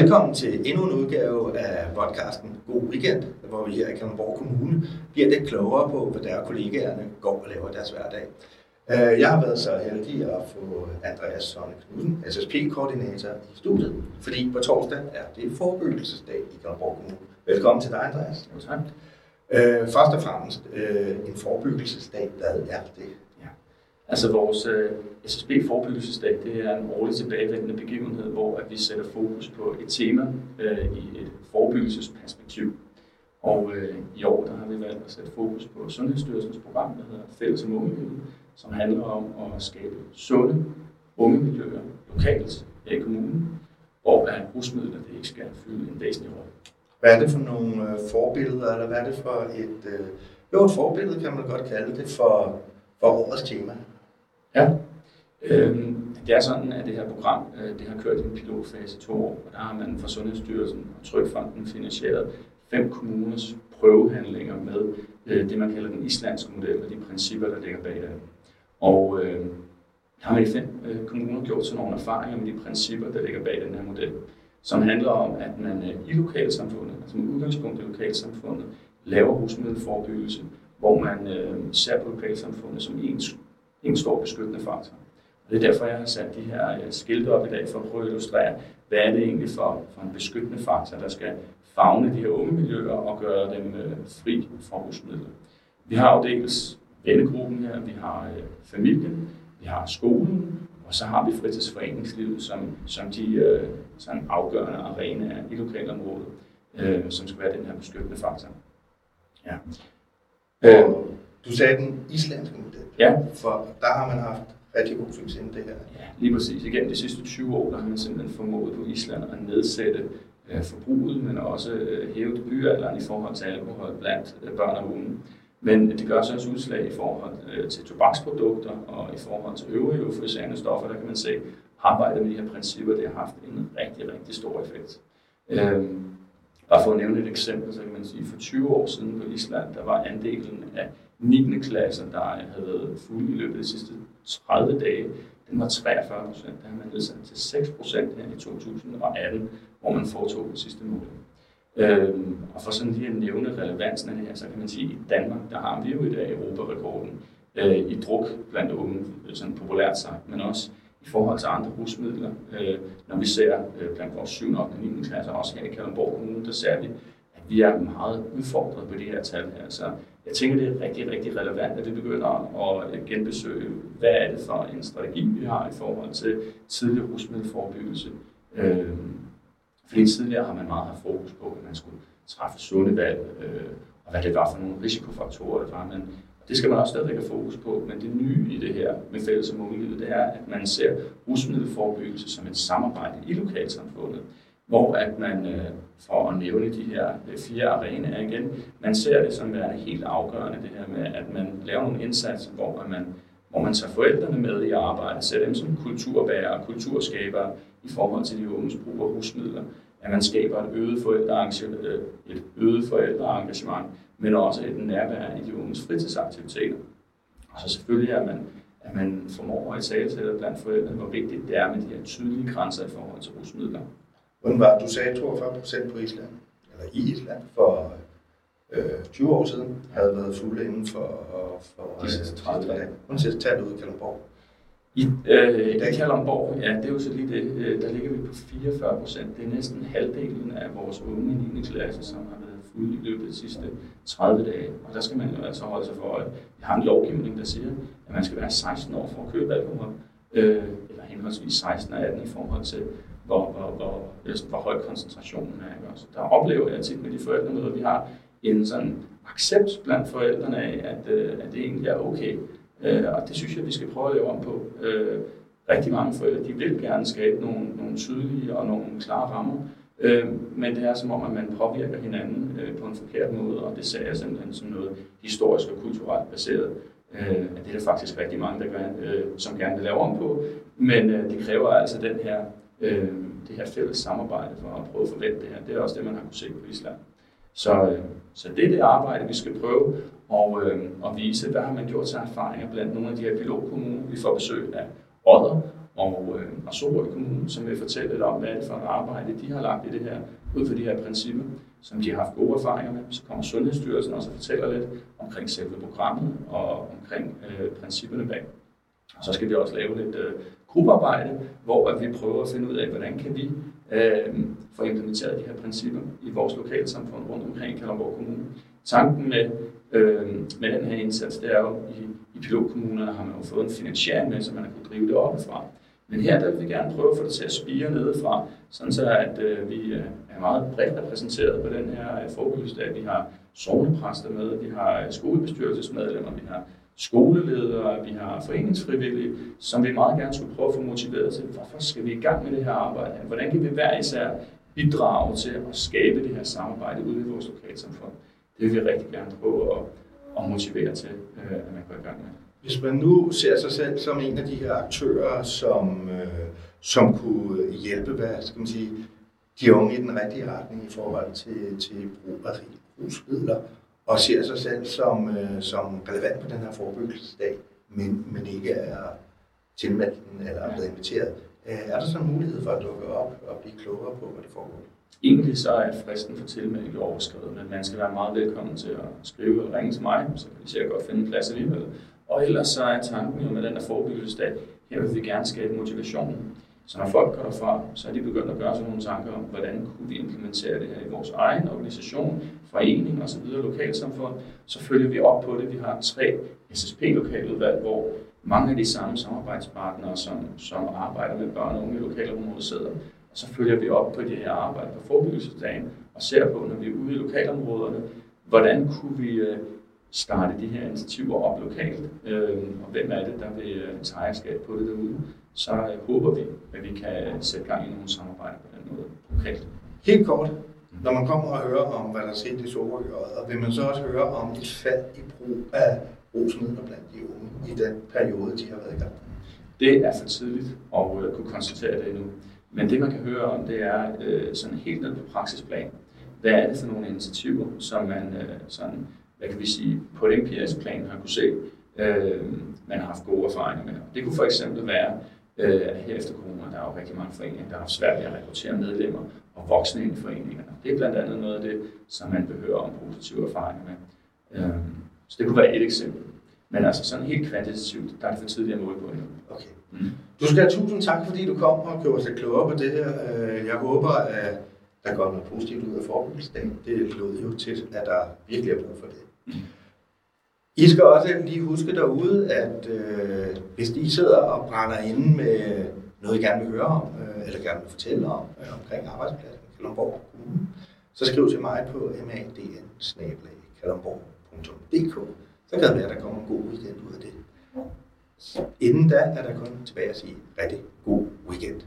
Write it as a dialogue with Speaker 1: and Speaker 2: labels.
Speaker 1: Velkommen til endnu en udgave af podcasten God Weekend, hvor vi her i Kalundborg Kommune bliver lidt klogere på, hvad deres kollegaerne går og laver deres hverdag. Øh, jeg har været så heldig at få Andreas Sonne Knudsen, SSP-koordinator i studiet, fordi på torsdag er det forebyggelsesdag i Kalundborg Kommune. Velkommen til dig, Andreas.
Speaker 2: Jo, tak.
Speaker 1: Øh, først og fremmest, øh, en forebyggelsesdag, hvad er det?
Speaker 2: Altså vores øh, uh, SSB forebyggelsesdag, det er en årlig tilbagevendende begivenhed, hvor at vi sætter fokus på et tema øh, i et forebyggelsesperspektiv. Og øh, i år der har vi valgt at sætte fokus på Sundhedsstyrelsens program, der hedder Fælles om Ungemiljøet, som handler om at skabe sunde ungemiljøer lokalt her i kommunen, hvor at rusmidler det ikke skal fylde en væsentlig rolle.
Speaker 1: Hvad er det for nogle øh, forbilleder, eller hvad er det for et... Øh, jo, et forbillede kan man godt kalde det for, for årets tema.
Speaker 2: Ja. Øhm, det er sådan, at det her program øh, det har kørt i en pilotfase i to år, og der har man fra Sundhedsstyrelsen og Trykfonden finansieret fem kommuners prøvehandlinger med øh, det, man kalder den islandske model og de principper, der ligger bag den. Og øh, der har man i fem øh, kommuner gjort sådan nogle erfaringer med de principper, der ligger bag den her model, som handler om, at man øh, i lokalsamfundet, altså med udgangspunkt i lokalsamfundet, laver husmiddelforebyggelse, hvor man øh, ser på lokalsamfundet som en, en stor beskyttende faktor. Og det er derfor, jeg har sat de her øh, skilte op i dag for at prøve at illustrere, hvad er det egentlig for, for en beskyttende faktor, der skal fagne de her unge miljøer og gøre dem øh, fri for husmidler. Vi har jo dels vennegruppen her, vi har øh, familien, vi har skolen, og så har vi fritidsforeningslivet som, som de øh, sådan afgørende arenaer i lokalområdet, øh, som skal være den her beskyttende faktor.
Speaker 1: Ja. Øh, du sagde den islandske model.
Speaker 2: Ja.
Speaker 1: For der har man haft rigtig god succes med det her.
Speaker 2: Ja, lige præcis. Igennem de sidste 20 år, der har man simpelthen formået på Island at nedsætte øh, forbruget, men også øh, hæve debutalderen i forhold til alkohol blandt øh, børn og unge. Men det gør så også udslag i forhold øh, til tobaksprodukter og i forhold til øvrige euforiserende stoffer. Der kan man se, at arbejdet med de her principper, det har haft en rigtig, rigtig stor effekt. Øhm, bare for at nævne et eksempel, så kan man sige, at for 20 år siden på Island, der var andelen af 9. klasser, der havde været fulde i løbet af de sidste 30 dage, den var 43 procent. Der har man nedsat til 6 procent her i 2018, hvor man foretog den sidste måling. Øhm, og for sådan lige at nævne relevansen af det her, så kan man sige, at i Danmark, der har vi jo i dag Europarekorden øh, i druk blandt unge, øh, sådan populært sagt, men også i forhold til andre rusmidler. Øh, når vi ser øh, blandt vores 7. og 9. klasser, også her i Kalundborg Kommune, der ser vi, at vi er meget udfordret på de her tal her. Så jeg tænker, det er rigtig, rigtig relevant, at vi begynder at genbesøge, hvad er det for en strategi, vi har i forhold til tidlig rusmiddelforebyggelse. Øh, fordi tidligere har man meget haft fokus på, at man skulle træffe sunde valg, øh, og hvad det var for nogle risikofaktorer, det var. Men det skal man også stadigvæk have fokus på. Men det nye i det her med fælles og mulighed, det er, at man ser rusmiddelforebyggelse som et samarbejde i lokalsamfundet, hvor at man, øh, for at nævne de her øh, fire arenaer igen, man ser det som værende helt afgørende, det her med, at man laver nogle indsatser, hvor man hvor man tager forældrene med i arbejde, ser dem som kulturbærere og kulturskabere i forhold til de unges brug af husmidler, at man skaber et øget, forældreengagement, øh, et øget forældreengagement, men også et nærvær i de unges fritidsaktiviteter. Og så selvfølgelig, at man, at man formår at tale til blandt forældrene, hvor vigtigt det er med de her tydelige grænser i forhold til rusmidler.
Speaker 1: Hvordan var Du sagde 42 procent på Island, eller i Island, for øh, 20 år siden, havde været fulde inden for, for
Speaker 2: de sidste 30 dage.
Speaker 1: Hun siger tallet ud i Kalundborg.
Speaker 2: I, øh, I Kalundborg, ja, det er jo så lige det, øh, der ligger vi på 44 procent. Det er næsten halvdelen af vores unge i 9. klasse, som har været fulde i løbet af de sidste 30 dage. Og der skal man jo altså holde sig for øje. Vi har en lovgivning, der siger, at man skal være 16 år for at købe alkohol, øh, eller henholdsvis 16 og 18 i forhold til, hvor, hvor, hvor, hvor, hvor høj koncentrationen er. Ikke? også? der oplever jeg tit med de forældre, vi har en sådan accept blandt forældrene af, at, øh, at det egentlig er okay. Øh, og det synes jeg, vi skal prøve at lave om på. Øh, rigtig mange forældre, de vil gerne skabe nogle, nogle tydelige og nogle klare rammer, øh, men det er som om, at man påvirker hinanden øh, på en forkert måde, og det ser jeg simpelthen som noget historisk og kulturelt baseret. Øh, det er der faktisk rigtig mange, der gør, øh, som gerne vil lave om på, men øh, det kræver altså den her, øh, det her fælles samarbejde for at prøve at forvente det her. Det er også det, man har kunnet se på Island. Så, øh, så det er det arbejde, vi skal prøve og, øh, og vise, hvad har man gjort til erfaringer blandt nogle af de her pilotkommuner. Vi får besøg af Odder, og, øh, og Sorø Kommune, som vil fortælle lidt om, hvad er det for et arbejde, de har lagt i det her, ud fra de her principper, som de har haft gode erfaringer med. Så kommer Sundhedsstyrelsen også og fortæller lidt omkring selve programmet og omkring øh, principperne bag. Så skal vi også lave lidt øh, gruppearbejde, hvor at vi prøver at finde ud af, hvordan kan vi øh, få implementeret de her principper i vores lokalsamfund rundt omkring i Kalundborg Kommune. Tanken med, øh, med den her indsats, det er jo, i, i pilotkommunerne har man jo fået en finansiering med, så man har kunnet drive det oppefra. Men her der vil vi gerne prøve at få det til at spire nedefra, sådan så at øh, vi øh, er meget bredt repræsenteret på den her øh, forebyggelsesdag. Vi har sovnepræster med, vi har øh, skolebestyrelsesmedlemmer, vi har skoleledere, vi har foreningsfrivillige, som vi meget gerne skulle prøve at få motiveret til, hvorfor skal vi i gang med det her arbejde? Hvordan kan vi hver især bidrage til at skabe det her samarbejde ude i vores lokalsamfund? Det vil vi rigtig gerne prøve at, at motivere til, øh, at man går i gang med.
Speaker 1: Hvis man nu ser sig selv som en af de her aktører, som, øh, som kunne hjælpe, hvad skal man sige, de unge i den rigtige retning i forhold til, til brug af rusmidler, og ser sig selv som, øh, som relevant på den her forebyggelsesdag, men, men ikke er tilmeldt den eller er blevet inviteret. Øh, er der så en mulighed for at dukke op og blive klogere på, hvad det foregår?
Speaker 2: Egentlig så er fristen for tilmelding overskrevet, men man skal være meget velkommen til at skrive og ringe til mig, så kan vi sikkert godt finde en plads alligevel. Og ellers så er tanken jo med den her forebyggelsesdag, her vil vi gerne skabe motivationen. Så når folk går derfra, så er de begyndt at gøre sig nogle tanker om, hvordan kunne vi implementere det her i vores egen organisation, forening osv., lokalsamfund. Så følger vi op på det. Vi har tre SSP-lokaludvalg, hvor mange af de samme samarbejdspartnere, som, som arbejder med børn og unge i lokalområdet, sidder. Og så følger vi op på det her arbejde på forebyggelsesdagen og ser på, når vi er ude i lokalområderne, hvordan kunne vi øh, starte de her initiativer op lokalt, øhm, og hvem er det, der vil øh, tage ejerskab på det derude. Så øh, håber vi, at vi kan sætte gang i nogle samarbejder på den måde lokalt.
Speaker 1: Helt kort, når man kommer og hører om, hvad der er sket i Sorø, og vil man så også høre om et fald i brug af rusmidler blandt de unge i den periode, de har været i gang?
Speaker 2: Det er for tidligt at uh, kunne konstatere det endnu. Men det, man kan høre om, det er uh, sådan helt ned på praksisplan. Hvad er det for nogle initiativer, som man uh, sådan hvad kan vi sige, på et empirisk plan har kunne se, øh, man har haft gode erfaringer med. Det kunne for eksempel være, øh, her efter corona, der er jo rigtig mange foreninger, der har haft svært ved at rekruttere medlemmer og voksne ind i foreningerne. Det er blandt andet noget af det, som man behøver om positive erfaringer med. Øh, så det kunne være et eksempel. Men altså sådan helt kvantitativt, der er det for tidligt at måle på endnu.
Speaker 1: Okay. Mm. Du skal have tusind tak, fordi du kom og gjorde os lidt klogere på det her. Øh, jeg håber, at der går noget positivt ud af forebyggelsesdagen. Det lød jo til, at der virkelig er brug for det. I skal også lige huske derude, at øh, hvis I sidder og brænder inde med noget, I gerne vil høre om, øh, eller gerne vil fortælle om, øh, omkring arbejdspladsen i Kalundborg Kommune, så skriv til mig på madn Så kan det være, at der kommer en god weekend ud af det. Inden da er der kun tilbage at sige rigtig god weekend.